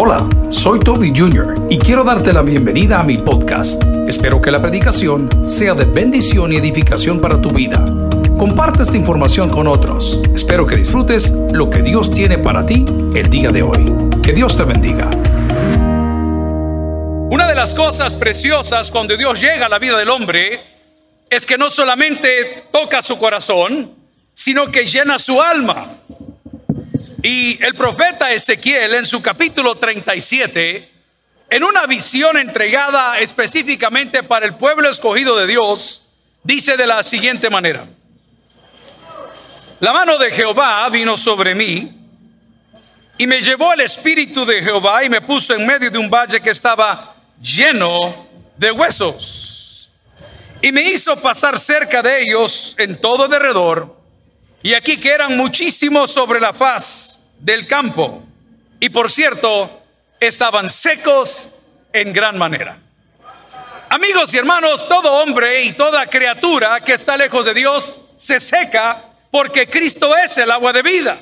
Hola, soy Toby Jr. y quiero darte la bienvenida a mi podcast. Espero que la predicación sea de bendición y edificación para tu vida. Comparte esta información con otros. Espero que disfrutes lo que Dios tiene para ti el día de hoy. Que Dios te bendiga. Una de las cosas preciosas cuando Dios llega a la vida del hombre es que no solamente toca su corazón, sino que llena su alma. Y el profeta Ezequiel en su capítulo 37, en una visión entregada específicamente para el pueblo escogido de Dios, dice de la siguiente manera. La mano de Jehová vino sobre mí y me llevó el espíritu de Jehová y me puso en medio de un valle que estaba lleno de huesos. Y me hizo pasar cerca de ellos en todo derredor y aquí que eran muchísimos sobre la faz del campo. Y por cierto, estaban secos en gran manera. Amigos y hermanos, todo hombre y toda criatura que está lejos de Dios se seca porque Cristo es el agua de vida.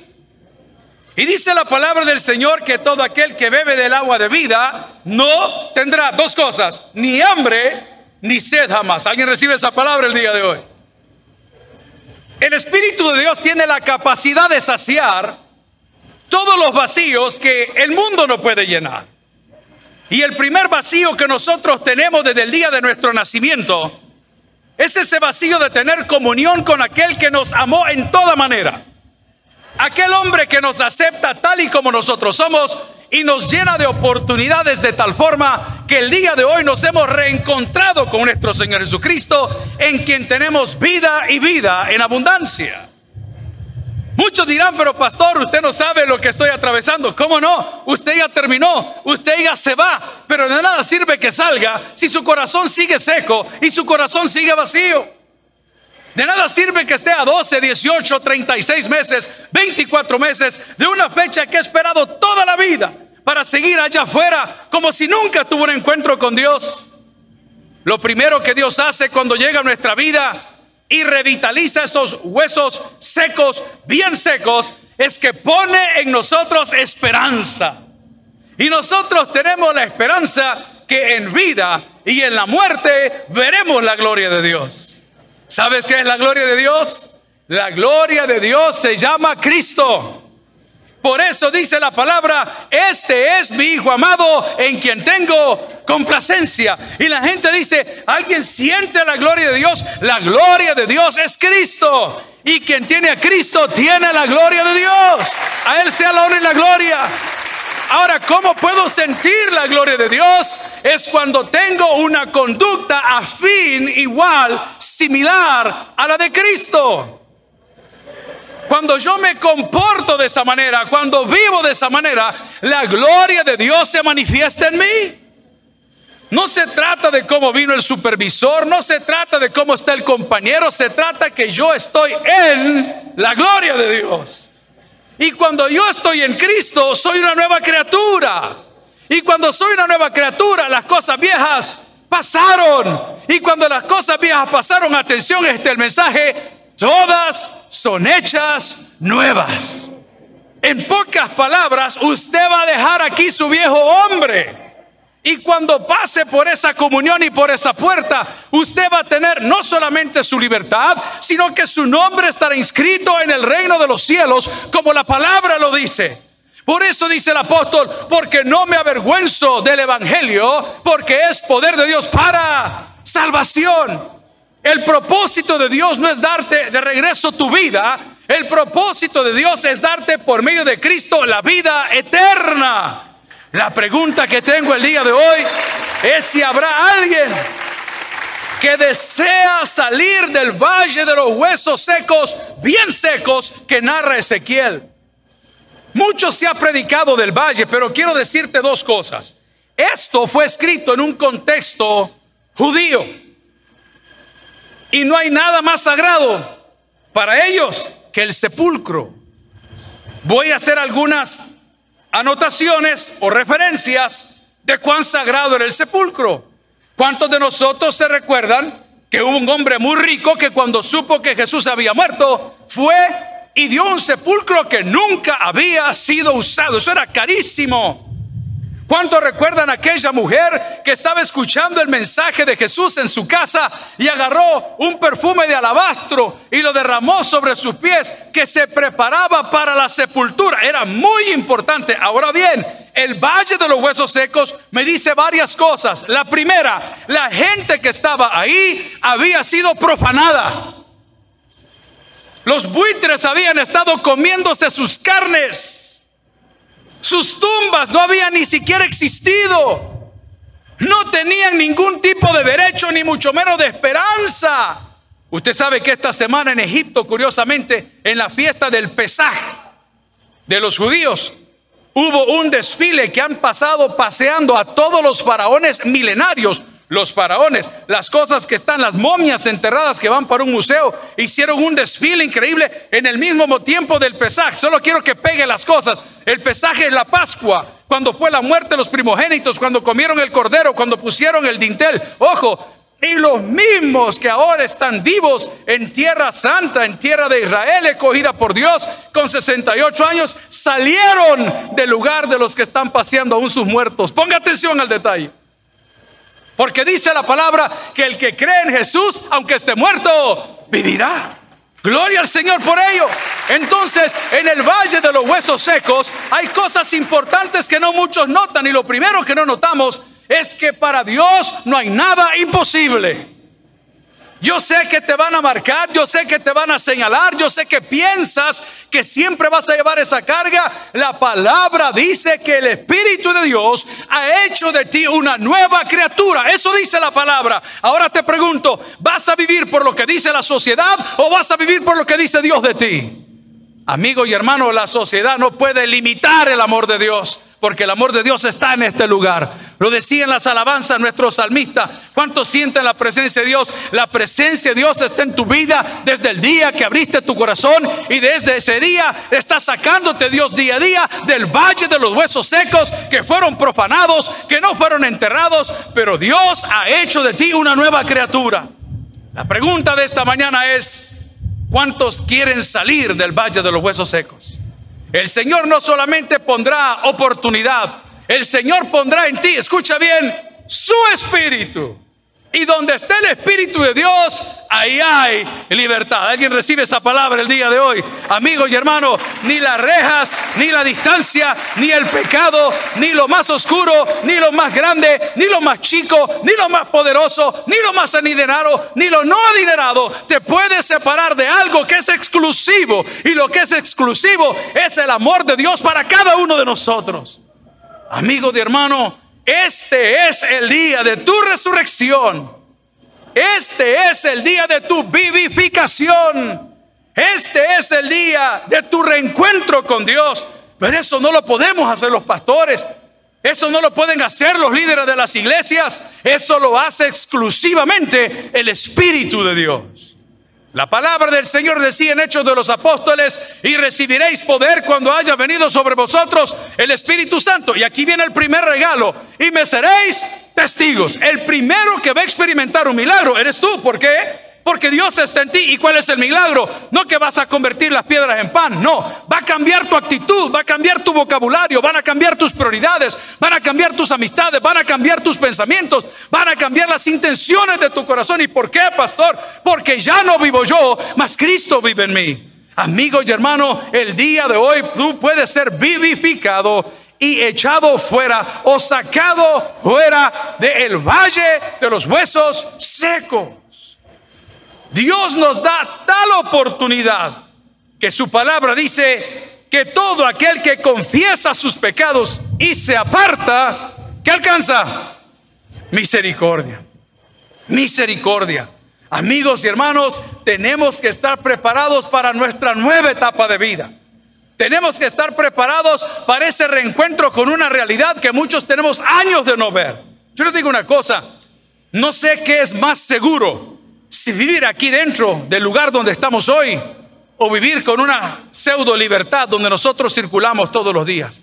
Y dice la palabra del Señor que todo aquel que bebe del agua de vida no tendrá dos cosas, ni hambre ni sed jamás. ¿Alguien recibe esa palabra el día de hoy? El Espíritu de Dios tiene la capacidad de saciar todos los vacíos que el mundo no puede llenar. Y el primer vacío que nosotros tenemos desde el día de nuestro nacimiento es ese vacío de tener comunión con aquel que nos amó en toda manera. Aquel hombre que nos acepta tal y como nosotros somos y nos llena de oportunidades de tal forma que el día de hoy nos hemos reencontrado con nuestro Señor Jesucristo, en quien tenemos vida y vida en abundancia. Muchos dirán, pero pastor, usted no sabe lo que estoy atravesando. ¿Cómo no? Usted ya terminó, usted ya se va, pero de nada sirve que salga si su corazón sigue seco y su corazón sigue vacío. De nada sirve que esté a 12, 18, 36 meses, 24 meses de una fecha que he esperado toda la vida para seguir allá afuera como si nunca tuvo un encuentro con Dios. Lo primero que Dios hace cuando llega a nuestra vida y revitaliza esos huesos secos, bien secos, es que pone en nosotros esperanza. Y nosotros tenemos la esperanza que en vida y en la muerte veremos la gloria de Dios. ¿Sabes qué es la gloria de Dios? La gloria de Dios se llama Cristo. Por eso dice la palabra, este es mi Hijo amado en quien tengo complacencia. Y la gente dice, ¿alguien siente la gloria de Dios? La gloria de Dios es Cristo. Y quien tiene a Cristo tiene la gloria de Dios. A Él sea la honra y la gloria. Ahora, ¿cómo puedo sentir la gloria de Dios? Es cuando tengo una conducta afín, igual, similar a la de Cristo. Cuando yo me comporto de esa manera, cuando vivo de esa manera, la gloria de Dios se manifiesta en mí. No se trata de cómo vino el supervisor, no se trata de cómo está el compañero, se trata que yo estoy en la gloria de Dios. Y cuando yo estoy en Cristo, soy una nueva criatura. Y cuando soy una nueva criatura, las cosas viejas pasaron. Y cuando las cosas viejas pasaron, atención, este el mensaje, todas son hechas nuevas. En pocas palabras, usted va a dejar aquí su viejo hombre. Y cuando pase por esa comunión y por esa puerta, usted va a tener no solamente su libertad, sino que su nombre estará inscrito en el reino de los cielos, como la palabra lo dice. Por eso dice el apóstol, porque no me avergüenzo del Evangelio, porque es poder de Dios para salvación. El propósito de Dios no es darte de regreso tu vida, el propósito de Dios es darte por medio de Cristo la vida eterna. La pregunta que tengo el día de hoy es si habrá alguien que desea salir del valle de los huesos secos, bien secos, que narra Ezequiel. Mucho se ha predicado del valle, pero quiero decirte dos cosas. Esto fue escrito en un contexto judío. Y no hay nada más sagrado para ellos que el sepulcro. Voy a hacer algunas anotaciones o referencias de cuán sagrado era el sepulcro. ¿Cuántos de nosotros se recuerdan que hubo un hombre muy rico que cuando supo que Jesús había muerto, fue y dio un sepulcro que nunca había sido usado? Eso era carísimo. ¿Cuántos recuerdan aquella mujer que estaba escuchando el mensaje de Jesús en su casa y agarró un perfume de alabastro y lo derramó sobre sus pies que se preparaba para la sepultura? Era muy importante. Ahora bien, el Valle de los Huesos Secos me dice varias cosas. La primera, la gente que estaba ahí había sido profanada. Los buitres habían estado comiéndose sus carnes. Sus tumbas no habían ni siquiera existido. No tenían ningún tipo de derecho, ni mucho menos de esperanza. Usted sabe que esta semana en Egipto, curiosamente, en la fiesta del Pesaj de los judíos, hubo un desfile que han pasado paseando a todos los faraones milenarios los faraones, las cosas que están, las momias enterradas que van para un museo, hicieron un desfile increíble en el mismo tiempo del pesaje. Solo quiero que pegue las cosas. El pesaje es la Pascua, cuando fue la muerte de los primogénitos, cuando comieron el cordero, cuando pusieron el dintel. Ojo, y los mismos que ahora están vivos en tierra santa, en tierra de Israel, escogida por Dios, con 68 años, salieron del lugar de los que están paseando aún sus muertos. Ponga atención al detalle. Porque dice la palabra que el que cree en Jesús, aunque esté muerto, vivirá. Gloria al Señor por ello. Entonces, en el valle de los huesos secos hay cosas importantes que no muchos notan. Y lo primero que no notamos es que para Dios no hay nada imposible. Yo sé que te van a marcar, yo sé que te van a señalar, yo sé que piensas que siempre vas a llevar esa carga. La palabra dice que el Espíritu de Dios ha hecho de ti una nueva criatura. Eso dice la palabra. Ahora te pregunto, ¿vas a vivir por lo que dice la sociedad o vas a vivir por lo que dice Dios de ti? Amigo y hermano, la sociedad no puede limitar el amor de Dios porque el amor de Dios está en este lugar. Lo decían las alabanzas nuestro salmista. ¿Cuántos sienten la presencia de Dios? La presencia de Dios está en tu vida desde el día que abriste tu corazón y desde ese día está sacándote Dios día a día del valle de los huesos secos que fueron profanados, que no fueron enterrados, pero Dios ha hecho de ti una nueva criatura. La pregunta de esta mañana es, ¿cuántos quieren salir del valle de los huesos secos? El Señor no solamente pondrá oportunidad, el Señor pondrá en ti, escucha bien, su espíritu. Y donde esté el Espíritu de Dios, ahí hay libertad. ¿Alguien recibe esa palabra el día de hoy? Amigos y hermanos, ni las rejas, ni la distancia, ni el pecado, ni lo más oscuro, ni lo más grande, ni lo más chico, ni lo más poderoso, ni lo más adinerado, ni lo no adinerado, te puede separar de algo que es exclusivo. Y lo que es exclusivo es el amor de Dios para cada uno de nosotros. Amigo y hermano, este es el día de tu resurrección. Este es el día de tu vivificación. Este es el día de tu reencuentro con Dios. Pero eso no lo podemos hacer los pastores. Eso no lo pueden hacer los líderes de las iglesias. Eso lo hace exclusivamente el Espíritu de Dios. La palabra del Señor decía en Hechos de los Apóstoles, y recibiréis poder cuando haya venido sobre vosotros el Espíritu Santo. Y aquí viene el primer regalo, y me seréis testigos. El primero que va a experimentar un milagro eres tú. ¿Por qué? Porque Dios está en ti. ¿Y cuál es el milagro? No que vas a convertir las piedras en pan. No, va a cambiar tu actitud, va a cambiar tu vocabulario, van a cambiar tus prioridades, van a cambiar tus amistades, van a cambiar tus pensamientos, van a cambiar las intenciones de tu corazón. ¿Y por qué, pastor? Porque ya no vivo yo, mas Cristo vive en mí. Amigo y hermano, el día de hoy tú puedes ser vivificado y echado fuera o sacado fuera del valle de los huesos secos. Dios nos da tal oportunidad que su palabra dice que todo aquel que confiesa sus pecados y se aparta, ¿qué alcanza? Misericordia. Misericordia. Amigos y hermanos, tenemos que estar preparados para nuestra nueva etapa de vida. Tenemos que estar preparados para ese reencuentro con una realidad que muchos tenemos años de no ver. Yo les digo una cosa, no sé qué es más seguro, si vivir aquí dentro del lugar donde estamos hoy o vivir con una pseudo libertad donde nosotros circulamos todos los días.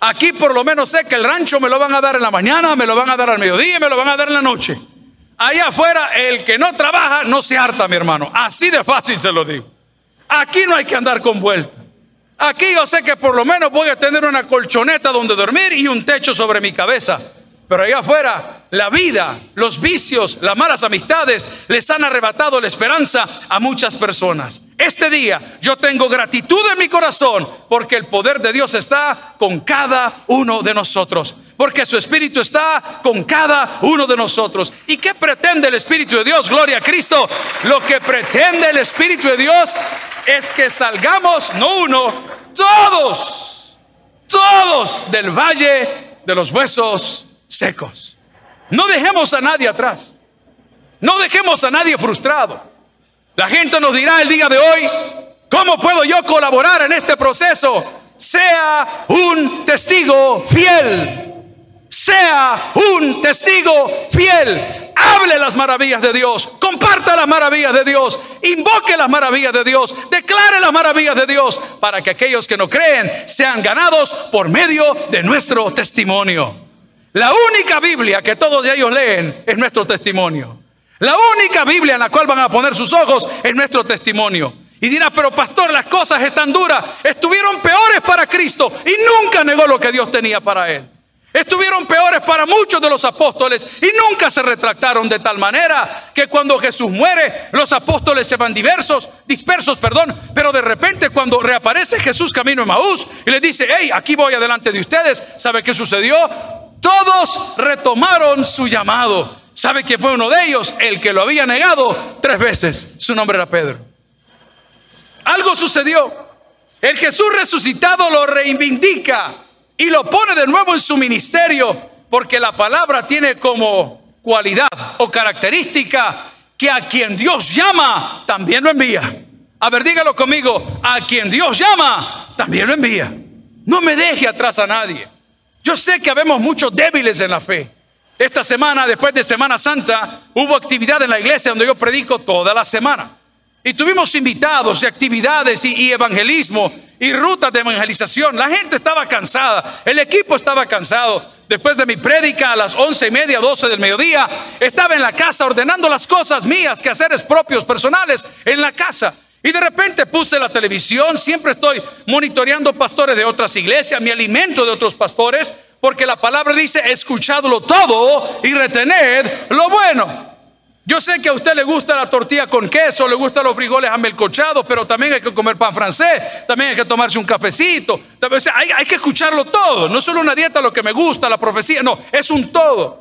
Aquí por lo menos sé que el rancho me lo van a dar en la mañana, me lo van a dar al mediodía y me lo van a dar en la noche. Allá afuera, el que no trabaja no se harta, mi hermano. Así de fácil se lo digo. Aquí no hay que andar con vuelta. Aquí yo sé que por lo menos voy a tener una colchoneta donde dormir y un techo sobre mi cabeza. Pero allá afuera, la vida, los vicios, las malas amistades les han arrebatado la esperanza a muchas personas. Este día yo tengo gratitud en mi corazón porque el poder de Dios está con cada uno de nosotros. Porque su Espíritu está con cada uno de nosotros. ¿Y qué pretende el Espíritu de Dios? Gloria a Cristo. Lo que pretende el Espíritu de Dios es que salgamos, no uno, todos, todos del valle de los huesos secos. No dejemos a nadie atrás. No dejemos a nadie frustrado. La gente nos dirá el día de hoy, ¿cómo puedo yo colaborar en este proceso? Sea un testigo fiel. Sea un testigo fiel. Hable las maravillas de Dios. Comparta las maravillas de Dios. Invoque las maravillas de Dios. Declare las maravillas de Dios para que aquellos que no creen sean ganados por medio de nuestro testimonio. La única Biblia que todos ellos leen es nuestro testimonio. La única Biblia en la cual van a poner sus ojos es nuestro testimonio. Y dirá, pero pastor, las cosas están duras. Estuvieron peores para Cristo y nunca negó lo que Dios tenía para él. Estuvieron peores para muchos de los apóstoles y nunca se retractaron de tal manera que cuando Jesús muere, los apóstoles se van diversos, dispersos, perdón, pero de repente cuando reaparece Jesús camino a Maús y le dice, hey, aquí voy adelante de ustedes, ¿sabe qué sucedió? Todos retomaron su llamado. ¿Sabe que fue uno de ellos? El que lo había negado tres veces. Su nombre era Pedro. Algo sucedió. El Jesús resucitado lo reivindica y lo pone de nuevo en su ministerio porque la palabra tiene como cualidad o característica que a quien Dios llama, también lo envía. A ver, dígalo conmigo, a quien Dios llama, también lo envía. No me deje atrás a nadie. Yo sé que habemos muchos débiles en la fe. Esta semana, después de Semana Santa, hubo actividad en la iglesia donde yo predico toda la semana. Y tuvimos invitados y actividades y, evangelismo y rutas de evangelización. La gente estaba cansada, el equipo estaba cansado. Después de mi prédica a las once y media, doce del mediodía, estaba en la casa ordenando las cosas mías, que haceres propios, personales, en la casa. Y de repente puse la televisión, siempre estoy monitoreando pastores de otras iglesias, mi alimento de otros pastores, porque la palabra dice, escuchadlo todo y retened lo bueno. Yo sé que a usted le gusta la tortilla con queso, le gustan los frijoles amelcochados, pero también hay que comer pan francés, también hay que tomarse un cafecito. Hay, hay que escucharlo todo, no solo una dieta lo que me gusta, la profecía, no, es un todo.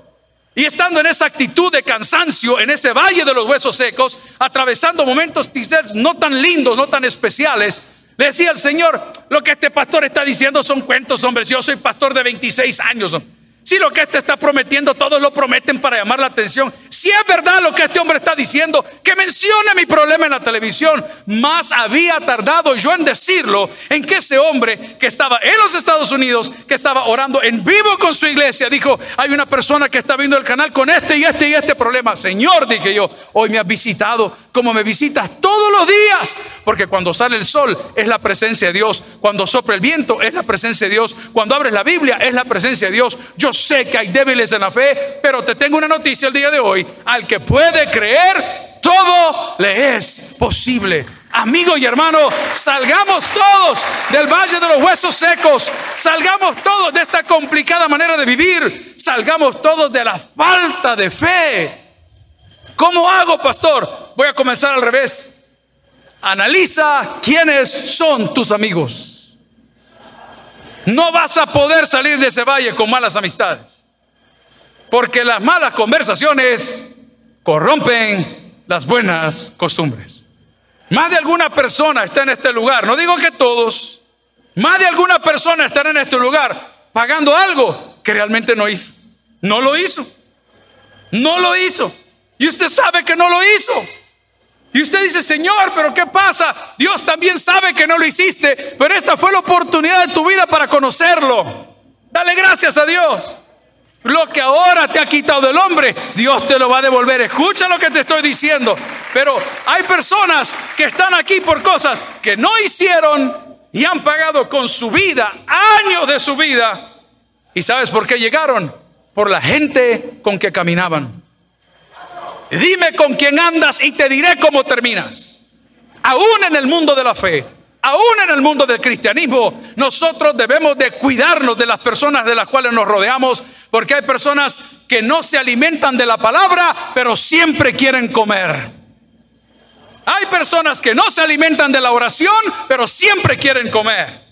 Y estando en esa actitud de cansancio, en ese valle de los huesos secos, atravesando momentos no tan lindos, no tan especiales, le decía al Señor, lo que este pastor está diciendo son cuentos, hombre, yo soy pastor de 26 años. Si lo que este está prometiendo, todos lo prometen para llamar la atención. Si es verdad lo que este hombre está diciendo, que mencione mi problema en la televisión, más había tardado yo en decirlo, en que ese hombre que estaba en los Estados Unidos, que estaba orando en vivo con su iglesia, dijo, hay una persona que está viendo el canal con este y este y este problema. Señor, dije yo, hoy me has visitado como me visitas todos los días, porque cuando sale el sol es la presencia de Dios, cuando sopla el viento es la presencia de Dios, cuando abres la Biblia es la presencia de Dios. Yo sé que hay débiles en la fe, pero te tengo una noticia el día de hoy, al que puede creer, todo le es posible. Amigo y hermano, salgamos todos del valle de los huesos secos, salgamos todos de esta complicada manera de vivir, salgamos todos de la falta de fe. ¿Cómo hago, pastor? Voy a comenzar al revés. Analiza quiénes son tus amigos. No vas a poder salir de ese valle con malas amistades. Porque las malas conversaciones corrompen las buenas costumbres. Más de alguna persona está en este lugar, no digo que todos, más de alguna persona está en este lugar pagando algo que realmente no hizo. No lo hizo. No lo hizo. Y usted sabe que no lo hizo. Y usted dice, Señor, pero ¿qué pasa? Dios también sabe que no lo hiciste, pero esta fue la oportunidad de tu vida para conocerlo. Dale gracias a Dios. Lo que ahora te ha quitado del hombre, Dios te lo va a devolver. Escucha lo que te estoy diciendo. Pero hay personas que están aquí por cosas que no hicieron y han pagado con su vida, años de su vida. ¿Y sabes por qué llegaron? Por la gente con que caminaban. Dime con quién andas y te diré cómo terminas. Aún en el mundo de la fe, Aún en el mundo del cristianismo, nosotros debemos de cuidarnos de las personas de las cuales nos rodeamos, porque hay personas que no se alimentan de la palabra, pero siempre quieren comer. Hay personas que no se alimentan de la oración, pero siempre quieren comer.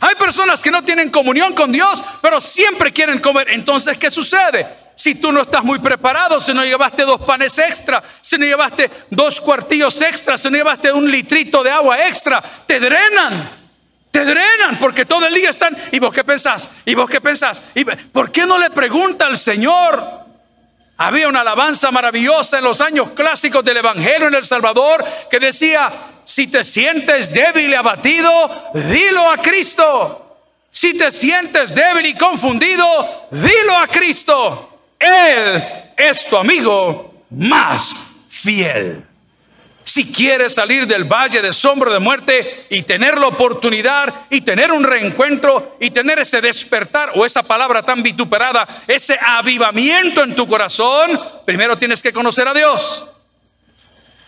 Hay personas que no tienen comunión con Dios, pero siempre quieren comer. Entonces, ¿qué sucede? Si tú no estás muy preparado, si no llevaste dos panes extra, si no llevaste dos cuartillos extra, si no llevaste un litrito de agua extra, te drenan. Te drenan porque todo el día están. ¿Y vos qué pensás? ¿Y vos qué pensás? ¿Y ¿Por qué no le pregunta al Señor? Había una alabanza maravillosa en los años clásicos del Evangelio en El Salvador que decía, si te sientes débil y abatido, dilo a Cristo. Si te sientes débil y confundido, dilo a Cristo. Él es tu amigo más fiel. Si quieres salir del valle de sombra de muerte y tener la oportunidad y tener un reencuentro y tener ese despertar o esa palabra tan vituperada, ese avivamiento en tu corazón, primero tienes que conocer a Dios.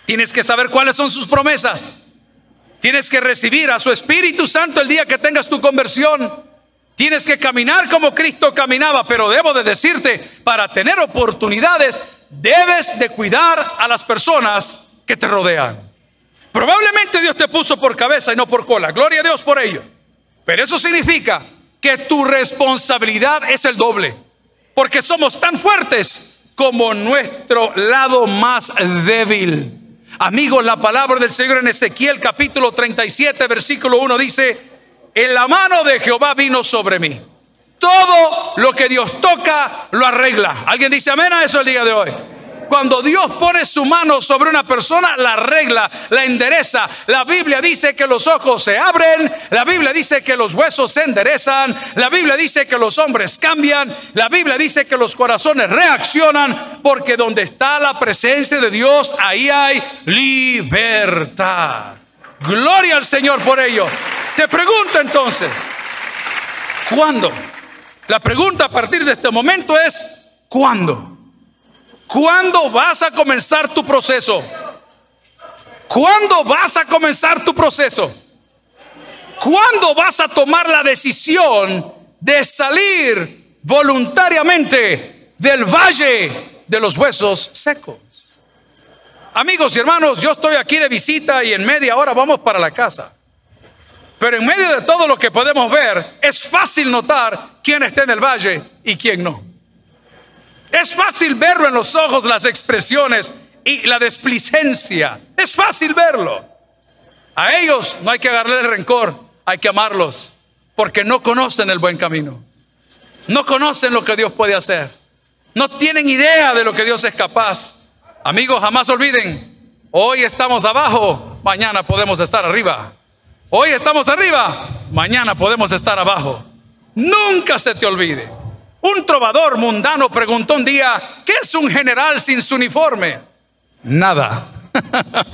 Tienes que saber cuáles son sus promesas. Tienes que recibir a su Espíritu Santo el día que tengas tu conversión. Tienes que caminar como Cristo caminaba, pero debo de decirte, para tener oportunidades, debes de cuidar a las personas que te rodean. Probablemente Dios te puso por cabeza y no por cola. Gloria a Dios por ello. Pero eso significa que tu responsabilidad es el doble. Porque somos tan fuertes como nuestro lado más débil. Amigos, la palabra del Señor en Ezequiel capítulo 37, versículo 1 dice, en la mano de Jehová vino sobre mí. Todo lo que Dios toca lo arregla. ¿Alguien dice amén a eso el día de hoy? Cuando Dios pone su mano sobre una persona, la arregla, la endereza. La Biblia dice que los ojos se abren, la Biblia dice que los huesos se enderezan, la Biblia dice que los hombres cambian, la Biblia dice que los corazones reaccionan, porque donde está la presencia de Dios, ahí hay libertad. Gloria al Señor por ello. Te pregunto entonces, ¿cuándo? La pregunta a partir de este momento es, ¿cuándo? ¿Cuándo vas a comenzar tu proceso? ¿Cuándo vas a comenzar tu proceso? ¿Cuándo vas a tomar la decisión de salir voluntariamente del valle de los huesos secos? Amigos y hermanos, yo estoy aquí de visita y en media hora vamos para la casa. Pero en medio de todo lo que podemos ver, es fácil notar quién está en el valle y quién no. Es fácil verlo en los ojos, las expresiones y la desplicencia. Es fácil verlo. A ellos no hay que agarrarle rencor, hay que amarlos, porque no conocen el buen camino. No conocen lo que Dios puede hacer. No tienen idea de lo que Dios es capaz. Amigos, jamás olviden, hoy estamos abajo, mañana podemos estar arriba. Hoy estamos arriba, mañana podemos estar abajo. Nunca se te olvide. Un trovador mundano preguntó un día, ¿qué es un general sin su uniforme? Nada.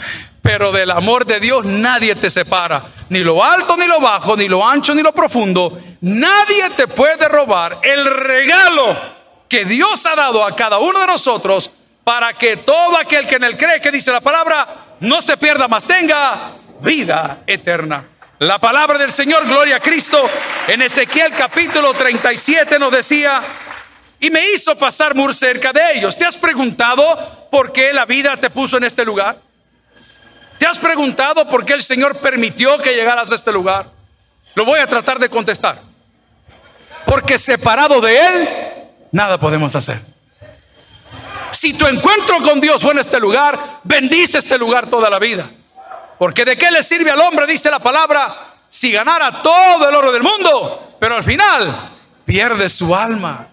Pero del amor de Dios nadie te separa, ni lo alto ni lo bajo, ni lo ancho ni lo profundo. Nadie te puede robar el regalo que Dios ha dado a cada uno de nosotros para que todo aquel que en él cree, que dice la palabra, no se pierda, más tenga vida eterna. La palabra del Señor, gloria a Cristo, en Ezequiel capítulo 37 nos decía, y me hizo pasar muy cerca de ellos. ¿Te has preguntado por qué la vida te puso en este lugar? ¿Te has preguntado por qué el Señor permitió que llegaras a este lugar? Lo voy a tratar de contestar. Porque separado de Él, nada podemos hacer. Si tu encuentro con Dios fue en este lugar, bendice este lugar toda la vida. Porque de qué le sirve al hombre, dice la palabra, si ganara todo el oro del mundo, pero al final pierde su alma.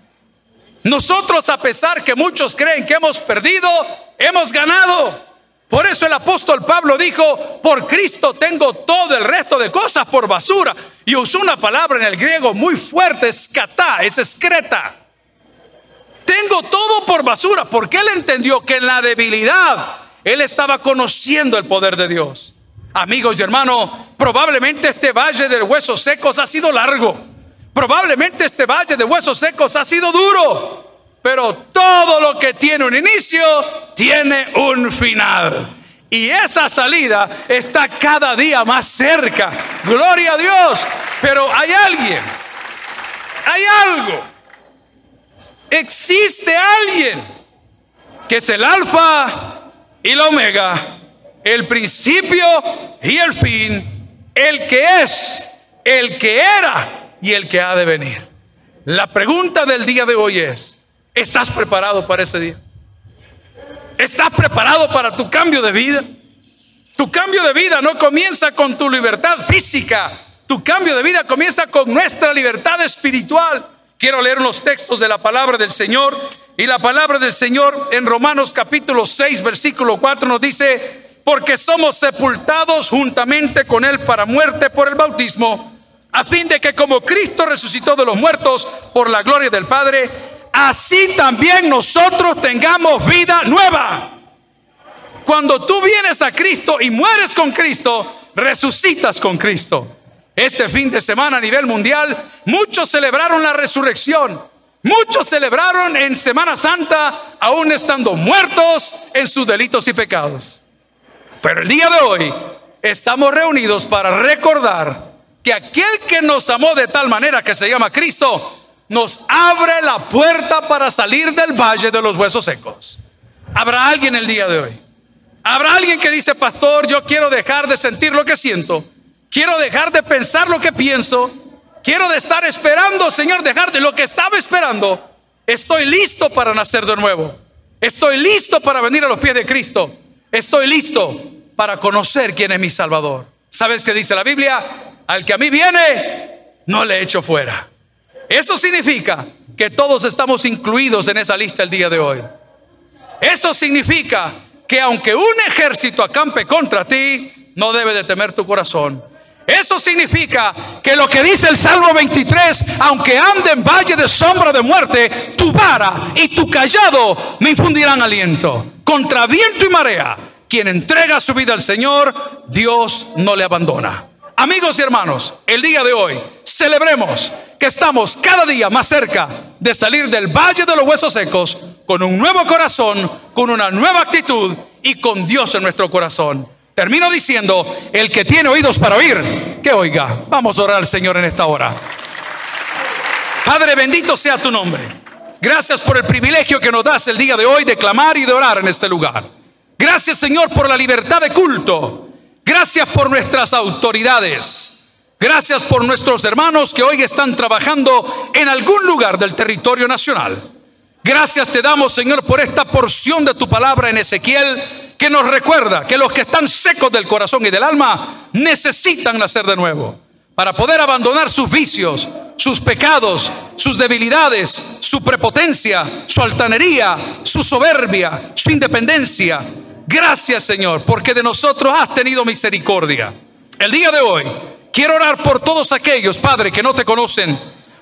Nosotros, a pesar que muchos creen que hemos perdido, hemos ganado. Por eso el apóstol Pablo dijo, por Cristo tengo todo el resto de cosas por basura. Y usó una palabra en el griego muy fuerte, escatá, es excreta. Tengo todo por basura, porque él entendió que en la debilidad él estaba conociendo el poder de Dios. Amigos y hermanos, probablemente este valle de huesos secos ha sido largo. Probablemente este valle de huesos secos ha sido duro. Pero todo lo que tiene un inicio tiene un final. Y esa salida está cada día más cerca. Gloria a Dios. Pero hay alguien, hay algo. Existe alguien que es el alfa y la omega, el principio y el fin, el que es, el que era y el que ha de venir. La pregunta del día de hoy es, ¿estás preparado para ese día? ¿Estás preparado para tu cambio de vida? Tu cambio de vida no comienza con tu libertad física, tu cambio de vida comienza con nuestra libertad espiritual. Quiero leer unos textos de la palabra del Señor y la palabra del Señor en Romanos capítulo 6 versículo 4 nos dice, porque somos sepultados juntamente con Él para muerte por el bautismo, a fin de que como Cristo resucitó de los muertos por la gloria del Padre, así también nosotros tengamos vida nueva. Cuando tú vienes a Cristo y mueres con Cristo, resucitas con Cristo. Este fin de semana a nivel mundial, muchos celebraron la resurrección. Muchos celebraron en Semana Santa aún estando muertos en sus delitos y pecados. Pero el día de hoy estamos reunidos para recordar que aquel que nos amó de tal manera que se llama Cristo, nos abre la puerta para salir del valle de los huesos secos. Habrá alguien el día de hoy. Habrá alguien que dice, pastor, yo quiero dejar de sentir lo que siento. Quiero dejar de pensar lo que pienso. Quiero de estar esperando, Señor, dejar de lo que estaba esperando. Estoy listo para nacer de nuevo. Estoy listo para venir a los pies de Cristo. Estoy listo para conocer quién es mi Salvador. ¿Sabes qué dice la Biblia? Al que a mí viene, no le echo fuera. Eso significa que todos estamos incluidos en esa lista el día de hoy. Eso significa que aunque un ejército acampe contra ti, no debe de temer tu corazón. Eso significa que lo que dice el Salmo 23, aunque ande en valle de sombra de muerte, tu vara y tu callado me infundirán aliento. Contra viento y marea, quien entrega su vida al Señor, Dios no le abandona. Amigos y hermanos, el día de hoy celebremos que estamos cada día más cerca de salir del valle de los huesos secos con un nuevo corazón, con una nueva actitud y con Dios en nuestro corazón. Termino diciendo, el que tiene oídos para oír, que oiga. Vamos a orar al Señor en esta hora. Padre, bendito sea tu nombre. Gracias por el privilegio que nos das el día de hoy de clamar y de orar en este lugar. Gracias Señor por la libertad de culto. Gracias por nuestras autoridades. Gracias por nuestros hermanos que hoy están trabajando en algún lugar del territorio nacional. Gracias te damos, Señor, por esta porción de tu palabra en Ezequiel que nos recuerda que los que están secos del corazón y del alma necesitan nacer de nuevo para poder abandonar sus vicios, sus pecados, sus debilidades, su prepotencia, su altanería, su soberbia, su independencia, Gracias Señor, porque de nosotros has tenido misericordia. El día de hoy quiero orar por todos aquellos, Padre, que no te conocen,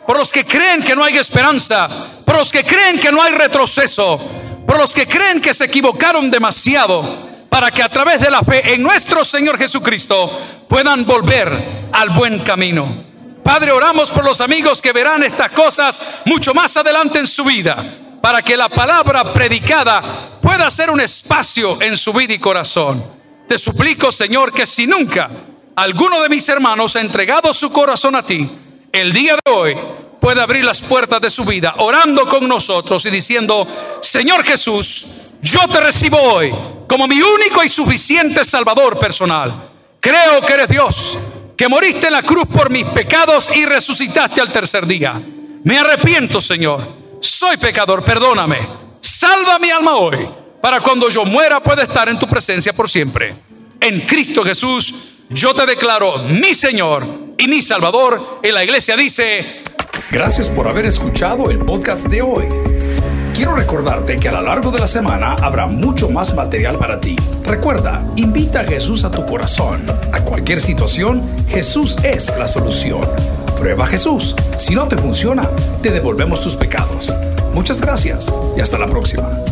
por los que creen que no hay esperanza, por los que creen que no hay retroceso, por los que creen que se equivocaron demasiado, para que a través de la fe en nuestro Señor Jesucristo puedan volver al buen camino. Padre, oramos por los amigos que verán estas cosas mucho más adelante en su vida para que la palabra predicada pueda ser un espacio en su vida y corazón. Te suplico, Señor, que si nunca alguno de mis hermanos ha entregado su corazón a ti, el día de hoy pueda abrir las puertas de su vida, orando con nosotros y diciendo, Señor Jesús, yo te recibo hoy como mi único y suficiente Salvador personal. Creo que eres Dios, que moriste en la cruz por mis pecados y resucitaste al tercer día. Me arrepiento, Señor soy pecador, perdóname. Salva mi alma hoy, para cuando yo muera pueda estar en tu presencia por siempre. En Cristo Jesús, yo te declaro mi Señor y mi Salvador. En la iglesia dice, gracias por haber escuchado el podcast de hoy. Quiero recordarte que a lo largo de la semana habrá mucho más material para ti. Recuerda, invita a Jesús a tu corazón. A cualquier situación, Jesús es la solución. Prueba Jesús. Si no te funciona, te devolvemos tus pecados. Muchas gracias y hasta la próxima.